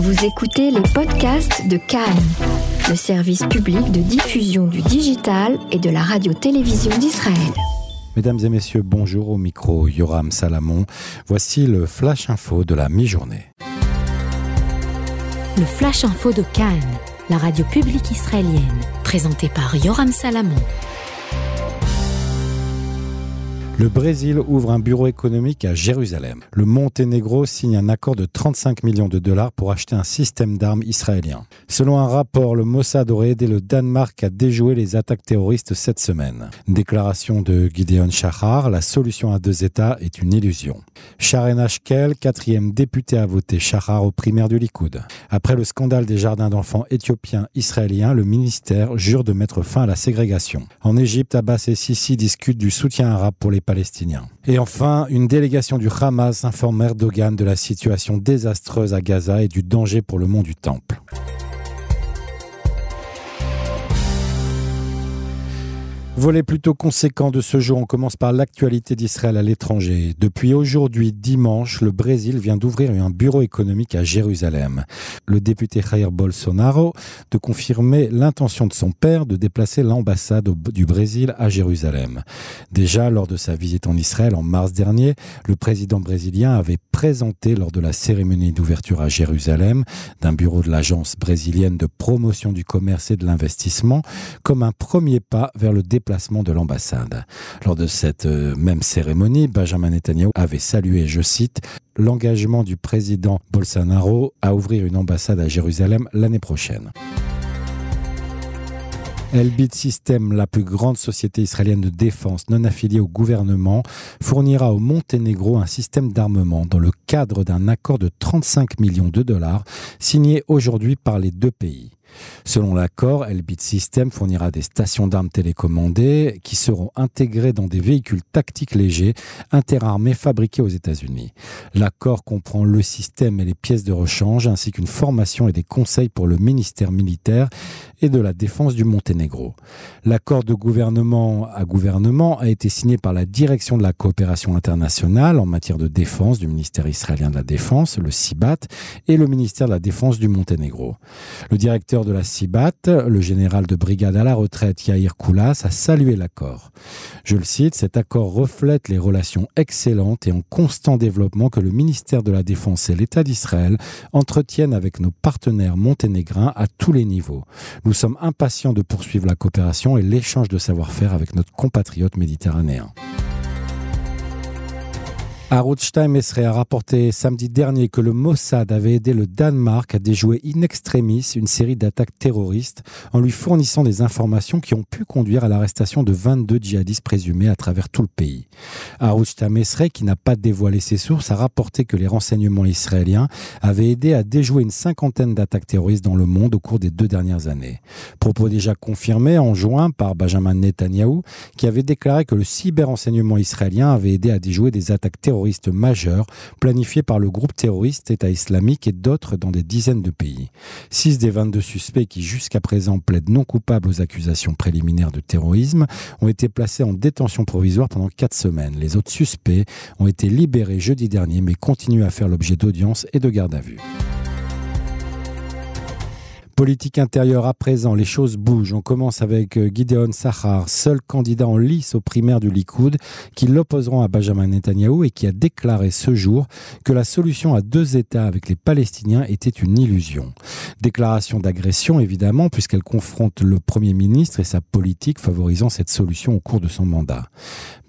Vous écoutez les podcasts de Cannes, le service public de diffusion du digital et de la radio-télévision d'Israël. Mesdames et messieurs, bonjour au micro Yoram Salamon. Voici le Flash Info de la mi-journée. Le Flash Info de Cannes, la radio publique israélienne, présenté par Yoram Salamon. Le Brésil ouvre un bureau économique à Jérusalem. Le Monténégro signe un accord de 35 millions de dollars pour acheter un système d'armes israélien. Selon un rapport, le Mossad aurait aidé le Danemark à déjouer les attaques terroristes cette semaine. Déclaration de Gideon Shachar, la solution à deux États est une illusion. Sharon Ashkel, quatrième député à voter Shachar aux primaires du Likoud. Après le scandale des jardins d'enfants éthiopiens israéliens, le ministère jure de mettre fin à la ségrégation. En Égypte, Abbas et Sisi discutent du soutien arabe pour les Et enfin, une délégation du Hamas informe Erdogan de la situation désastreuse à Gaza et du danger pour le mont du Temple. Volet plutôt conséquent de ce jour, on commence par l'actualité d'Israël à l'étranger. Depuis aujourd'hui, dimanche, le Brésil vient d'ouvrir un bureau économique à Jérusalem. Le député Jair Bolsonaro de confirmer l'intention de son père de déplacer l'ambassade du Brésil à Jérusalem. Déjà, lors de sa visite en Israël en mars dernier, le président brésilien avait présenté lors de la cérémonie d'ouverture à Jérusalem d'un bureau de l'agence brésilienne de promotion du commerce et de l'investissement comme un premier pas vers le déplacement de l'ambassade. Lors de cette euh, même cérémonie, Benjamin Netanyahu avait salué, je cite, l'engagement du président Bolsonaro à ouvrir une ambassade à Jérusalem l'année prochaine. Elbit System, la plus grande société israélienne de défense non affiliée au gouvernement, fournira au Monténégro un système d'armement dans le cadre d'un accord de 35 millions de dollars signé aujourd'hui par les deux pays. Selon l'accord, Elbit System fournira des stations d'armes télécommandées qui seront intégrées dans des véhicules tactiques légers interarmés fabriqués aux États-Unis. L'accord comprend le système et les pièces de rechange ainsi qu'une formation et des conseils pour le ministère militaire et de la défense du Monténégro. L'accord de gouvernement à gouvernement a été signé par la direction de la coopération internationale en matière de défense du ministère israélien de la Défense, le CIBAT, et le ministère de la Défense du Monténégro. Le directeur de la CIBAT, le général de brigade à la retraite Yair Koulas, a salué l'accord. Je le cite, cet accord reflète les relations excellentes et en constant développement que le ministère de la Défense et l'État d'Israël entretiennent avec nos partenaires monténégrins à tous les niveaux. Nous sommes impatients de poursuivre la coopération et l'échange de savoir-faire avec notre compatriote méditerranéen. Arutz Mesre a rapporté samedi dernier que le Mossad avait aidé le Danemark à déjouer in extremis une série d'attaques terroristes en lui fournissant des informations qui ont pu conduire à l'arrestation de 22 djihadistes présumés à travers tout le pays. Arutz Mesre, qui n'a pas dévoilé ses sources, a rapporté que les renseignements israéliens avaient aidé à déjouer une cinquantaine d'attaques terroristes dans le monde au cours des deux dernières années. Propos déjà confirmés en juin par Benjamin Netanyahu, qui avait déclaré que le cyberrenseignement israélien avait aidé à déjouer des attaques terroristes terroristes majeurs planifiés par le groupe terroriste État islamique et d'autres dans des dizaines de pays. Six des 22 suspects qui jusqu'à présent plaident non coupables aux accusations préliminaires de terrorisme ont été placés en détention provisoire pendant quatre semaines. Les autres suspects ont été libérés jeudi dernier mais continuent à faire l'objet d'audience et de garde à vue. Politique intérieure à présent, les choses bougent. On commence avec euh, Gideon Sahar, seul candidat en lice aux primaires du Likoud, qui l'opposeront à Benjamin Netanyahu et qui a déclaré ce jour que la solution à deux États avec les Palestiniens était une illusion. Déclaration d'agression, évidemment, puisqu'elle confronte le Premier ministre et sa politique favorisant cette solution au cours de son mandat.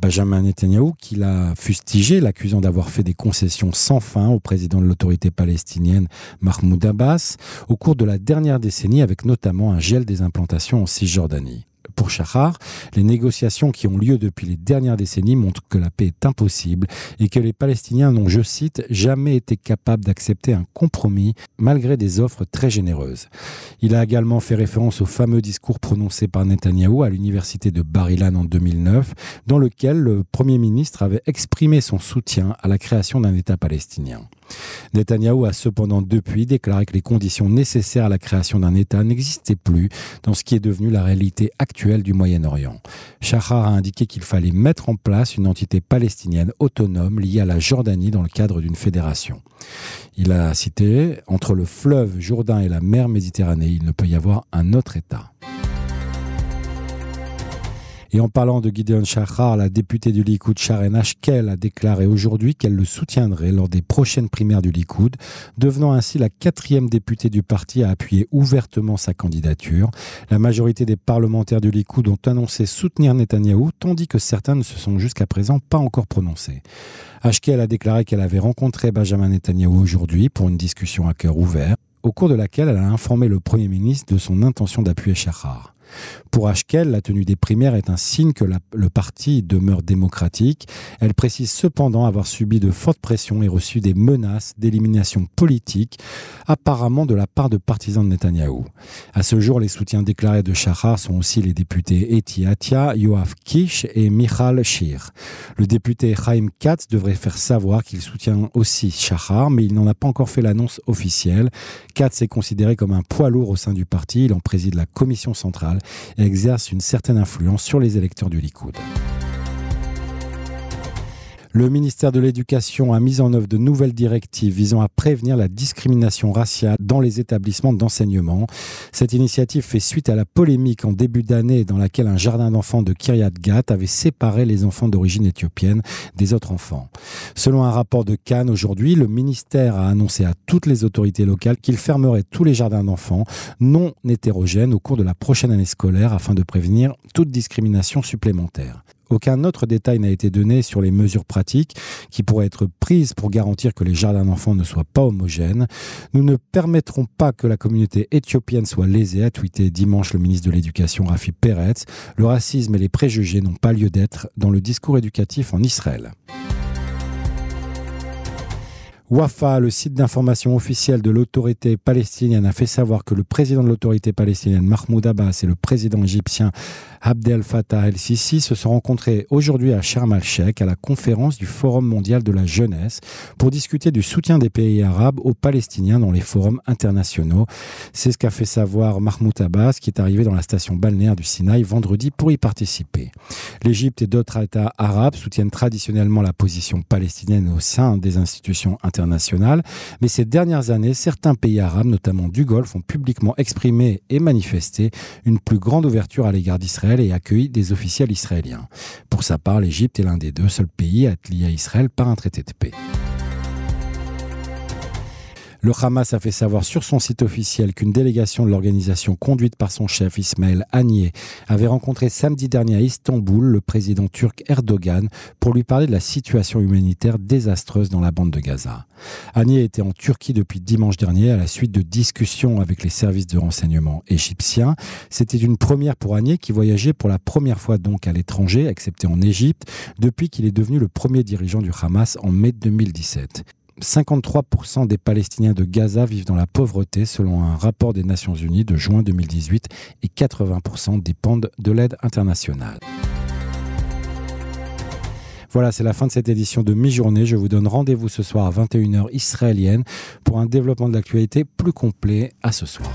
Benjamin Netanyahu, qui l'a fustigé, l'accusant d'avoir fait des concessions sans fin au président de l'autorité palestinienne Mahmoud Abbas, au cours de la dernière décennie avec notamment un gel des implantations en Cisjordanie. Pour Shahar, les négociations qui ont lieu depuis les dernières décennies montrent que la paix est impossible et que les Palestiniens n'ont, je cite, jamais été capables d'accepter un compromis malgré des offres très généreuses. Il a également fait référence au fameux discours prononcé par Netanyahou à l'université de Bar-Ilan en 2009, dans lequel le Premier ministre avait exprimé son soutien à la création d'un État palestinien. Netanyahou a cependant depuis déclaré que les conditions nécessaires à la création d'un État n'existaient plus dans ce qui est devenu la réalité actuelle du Moyen-Orient. Shahar a indiqué qu'il fallait mettre en place une entité palestinienne autonome liée à la Jordanie dans le cadre d'une fédération. Il a cité Entre le fleuve Jourdain et la mer Méditerranée, il ne peut y avoir un autre État. Et en parlant de Gideon Shachar, la députée du Likoud Sharon Ashkel a déclaré aujourd'hui qu'elle le soutiendrait lors des prochaines primaires du Likoud, devenant ainsi la quatrième députée du parti à appuyer ouvertement sa candidature. La majorité des parlementaires du Likoud ont annoncé soutenir Netanyahou, tandis que certains ne se sont jusqu'à présent pas encore prononcés. Ashkel a déclaré qu'elle avait rencontré Benjamin Netanyahou aujourd'hui pour une discussion à cœur ouvert, au cours de laquelle elle a informé le Premier ministre de son intention d'appuyer Shachar. Pour Ashkel, la tenue des primaires est un signe que le parti demeure démocratique. Elle précise cependant avoir subi de fortes pressions et reçu des menaces d'élimination politique, apparemment de la part de partisans de Netanyahou. À ce jour, les soutiens déclarés de Shahar sont aussi les députés Eti Atia, Yoav Kish et Michal Shir. Le député Chaim Katz devrait faire savoir qu'il soutient aussi Shahar, mais il n'en a pas encore fait l'annonce officielle. Katz est considéré comme un poids lourd au sein du parti. Il en préside la commission centrale exerce une certaine influence sur les électeurs du Likoud. Le ministère de l'Éducation a mis en œuvre de nouvelles directives visant à prévenir la discrimination raciale dans les établissements d'enseignement. Cette initiative fait suite à la polémique en début d'année dans laquelle un jardin d'enfants de Kiryat Gat avait séparé les enfants d'origine éthiopienne des autres enfants. Selon un rapport de Cannes aujourd'hui, le ministère a annoncé à toutes les autorités locales qu'il fermerait tous les jardins d'enfants non hétérogènes au cours de la prochaine année scolaire afin de prévenir toute discrimination supplémentaire. Aucun autre détail n'a été donné sur les mesures pratiques qui pourraient être prises pour garantir que les jardins d'enfants ne soient pas homogènes. Nous ne permettrons pas que la communauté éthiopienne soit lésée, a tweeté dimanche le ministre de l'Éducation Rafi Peretz. Le racisme et les préjugés n'ont pas lieu d'être dans le discours éducatif en Israël. Wafa, le site d'information officiel de l'autorité palestinienne, a fait savoir que le président de l'autorité palestinienne, Mahmoud Abbas, et le président égyptien Abdel Fattah el-Sisi se sont rencontrés aujourd'hui à Sharm el-Sheikh à la conférence du Forum mondial de la jeunesse pour discuter du soutien des pays arabes aux Palestiniens dans les forums internationaux. C'est ce qu'a fait savoir Mahmoud Abbas qui est arrivé dans la station balnéaire du Sinaï vendredi pour y participer. L'Égypte et d'autres États arabes soutiennent traditionnellement la position palestinienne au sein des institutions internationales, mais ces dernières années, certains pays arabes, notamment du Golfe, ont publiquement exprimé et manifesté une plus grande ouverture à l'égard d'Israël et accueilli des officiels israéliens. Pour sa part, l'Égypte est l'un des deux seuls pays à être lié à Israël par un traité de paix. Le Hamas a fait savoir sur son site officiel qu'une délégation de l'organisation conduite par son chef Ismaël Haniyeh avait rencontré samedi dernier à Istanbul le président turc Erdogan pour lui parler de la situation humanitaire désastreuse dans la bande de Gaza. Haniyeh était en Turquie depuis dimanche dernier à la suite de discussions avec les services de renseignement égyptiens. C'était une première pour Haniyeh qui voyageait pour la première fois donc à l'étranger, excepté en Égypte, depuis qu'il est devenu le premier dirigeant du Hamas en mai 2017. 53% des Palestiniens de Gaza vivent dans la pauvreté selon un rapport des Nations Unies de juin 2018 et 80% dépendent de l'aide internationale. Voilà, c'est la fin de cette édition de mi-journée. Je vous donne rendez-vous ce soir à 21h israélienne pour un développement de l'actualité plus complet à ce soir.